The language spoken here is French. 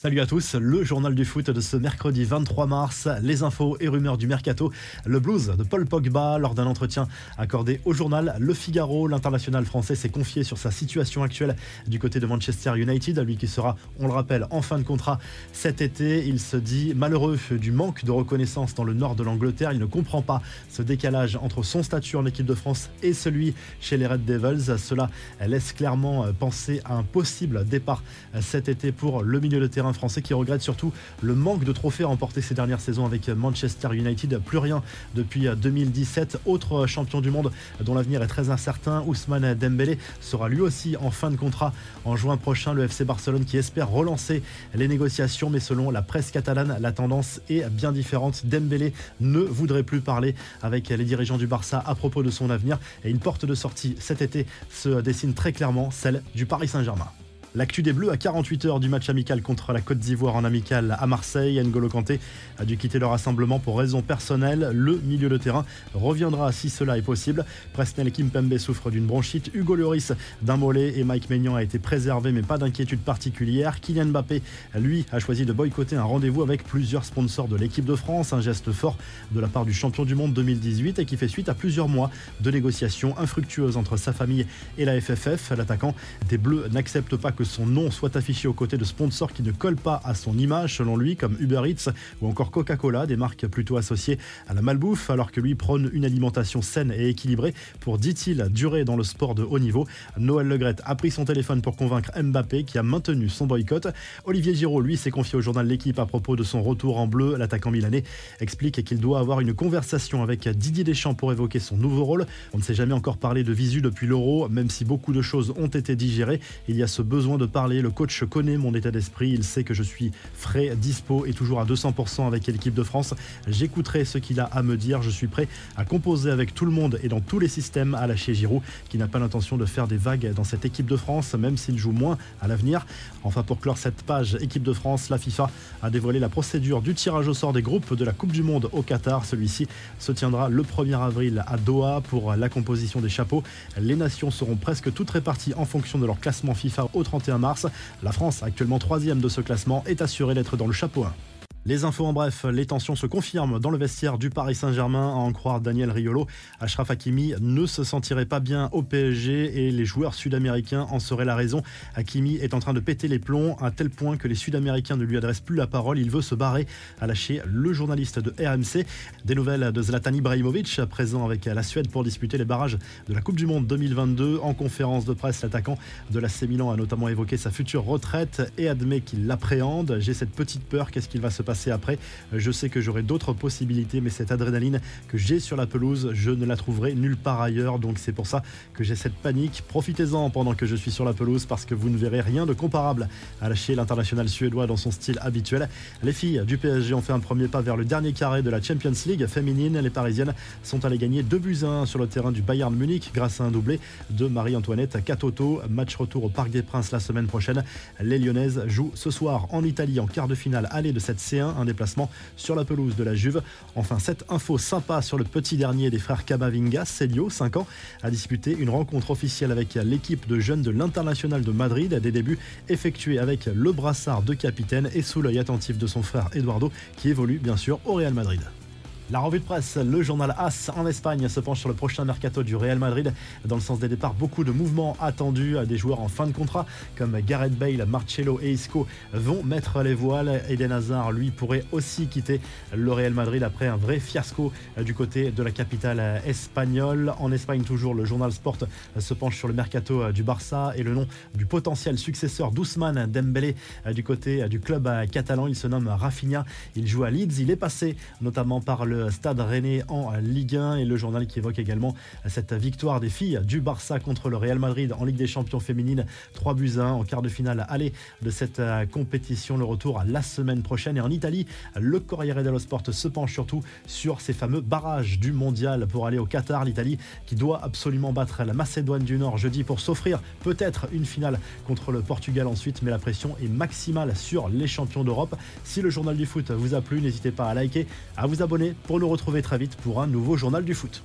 Salut à tous, le journal du foot de ce mercredi 23 mars, les infos et rumeurs du mercato, le blues de Paul Pogba lors d'un entretien accordé au journal Le Figaro, l'international français s'est confié sur sa situation actuelle du côté de Manchester United, lui qui sera, on le rappelle, en fin de contrat cet été. Il se dit malheureux du manque de reconnaissance dans le nord de l'Angleterre, il ne comprend pas ce décalage entre son statut en équipe de France et celui chez les Red Devils. Cela laisse clairement penser à un possible départ cet été pour le milieu de terrain français qui regrette surtout le manque de trophées remportés ces dernières saisons avec Manchester United. Plus rien depuis 2017. Autre champion du monde dont l'avenir est très incertain, Ousmane Dembélé sera lui aussi en fin de contrat en juin prochain. Le FC Barcelone qui espère relancer les négociations, mais selon la presse catalane, la tendance est bien différente. Dembélé ne voudrait plus parler avec les dirigeants du Barça à propos de son avenir et une porte de sortie cet été se dessine très clairement, celle du Paris Saint-Germain. L'actu des Bleus à 48 heures du match amical contre la Côte d'Ivoire en amical à Marseille. N'Golo Kanté a dû quitter le rassemblement pour raisons personnelles. Le milieu de terrain reviendra si cela est possible. Presnel Kimpembe souffre d'une bronchite. Hugo Lloris d'un mollet et Mike Maignan a été préservé mais pas d'inquiétude particulière. Kylian Mbappé, lui, a choisi de boycotter un rendez-vous avec plusieurs sponsors de l'équipe de France. Un geste fort de la part du champion du monde 2018 et qui fait suite à plusieurs mois de négociations infructueuses entre sa famille et la FFF. L'attaquant des Bleus n'accepte pas que son nom soit affiché aux côtés de sponsors qui ne collent pas à son image, selon lui, comme Uber Eats ou encore Coca-Cola, des marques plutôt associées à la malbouffe, alors que lui prône une alimentation saine et équilibrée pour, dit-il, durer dans le sport de haut niveau. Noël Legrette a pris son téléphone pour convaincre Mbappé, qui a maintenu son boycott. Olivier Giraud, lui, s'est confié au journal L'équipe à propos de son retour en bleu. L'attaquant milanais explique qu'il doit avoir une conversation avec Didier Deschamps pour évoquer son nouveau rôle. On ne s'est jamais encore parlé de visu depuis l'Euro, même si beaucoup de choses ont été digérées. Il y a ce besoin de parler. Le coach connaît mon état d'esprit. Il sait que je suis frais, dispo et toujours à 200% avec l'équipe de France. J'écouterai ce qu'il a à me dire. Je suis prêt à composer avec tout le monde et dans tous les systèmes à lâcher Giroud, qui n'a pas l'intention de faire des vagues dans cette équipe de France, même s'il joue moins à l'avenir. Enfin, pour clore cette page équipe de France, la FIFA a dévoilé la procédure du tirage au sort des groupes de la Coupe du Monde au Qatar. Celui-ci se tiendra le 1er avril à Doha pour la composition des chapeaux. Les nations seront presque toutes réparties en fonction de leur classement FIFA au 31 mars. La France, actuellement troisième de ce classement, est assurée d'être dans le chapeau 1. Les infos en bref, les tensions se confirment dans le vestiaire du Paris Saint-Germain. À en croire Daniel Riolo, Ashraf Hakimi ne se sentirait pas bien au PSG et les joueurs sud-américains en seraient la raison. Hakimi est en train de péter les plombs à tel point que les Sud-Américains ne lui adressent plus la parole. Il veut se barrer, a lâché le journaliste de RMC. Des nouvelles de Zlatan Ibrahimovic, présent avec la Suède pour disputer les barrages de la Coupe du Monde 2022. En conférence de presse, l'attaquant de la Milan a notamment évoqué sa future retraite et admet qu'il l'appréhende. J'ai cette petite peur, qu'est-ce qu'il va se après. Je sais que j'aurai d'autres possibilités, mais cette adrénaline que j'ai sur la pelouse, je ne la trouverai nulle part ailleurs. Donc c'est pour ça que j'ai cette panique. Profitez-en pendant que je suis sur la pelouse parce que vous ne verrez rien de comparable à lâcher l'international suédois dans son style habituel. Les filles du PSG ont fait un premier pas vers le dernier carré de la Champions League féminine. Les Parisiennes sont allées gagner 2 buts 1 sur le terrain du Bayern Munich grâce à un doublé de Marie-Antoinette Catoto. Match retour au Parc des Princes la semaine prochaine. Les Lyonnaises jouent ce soir en Italie en quart de finale aller de cette C1 un déplacement sur la pelouse de la Juve. Enfin, cette info sympa sur le petit dernier des frères Camavinga, Celio, 5 ans, a disputé une rencontre officielle avec l'équipe de jeunes de l'International de Madrid, des débuts effectués avec le brassard de capitaine et sous l'œil attentif de son frère Eduardo, qui évolue bien sûr au Real Madrid. La revue de presse, le journal AS en Espagne se penche sur le prochain mercato du Real Madrid. Dans le sens des départs, beaucoup de mouvements attendus. Des joueurs en fin de contrat comme Gareth Bale, Marcelo et Isco vont mettre les voiles. Eden Hazard, lui, pourrait aussi quitter le Real Madrid après un vrai fiasco du côté de la capitale espagnole. En Espagne, toujours, le journal Sport se penche sur le mercato du Barça et le nom du potentiel successeur d'Ousmane Dembélé du côté du club catalan. Il se nomme Rafinha. Il joue à Leeds. Il est passé notamment par le Stade Rennais en Ligue 1 et le journal qui évoque également cette victoire des filles du Barça contre le Real Madrid en Ligue des Champions féminines 3 buts 1 en quart de finale aller de cette euh, compétition. Le retour la semaine prochaine et en Italie, le Corriere dello Sport se penche surtout sur ces fameux barrages du mondial pour aller au Qatar. L'Italie qui doit absolument battre la Macédoine du Nord jeudi pour s'offrir peut-être une finale contre le Portugal ensuite, mais la pression est maximale sur les champions d'Europe. Si le journal du foot vous a plu, n'hésitez pas à liker, à vous abonner pour nous retrouver très vite pour un nouveau journal du foot.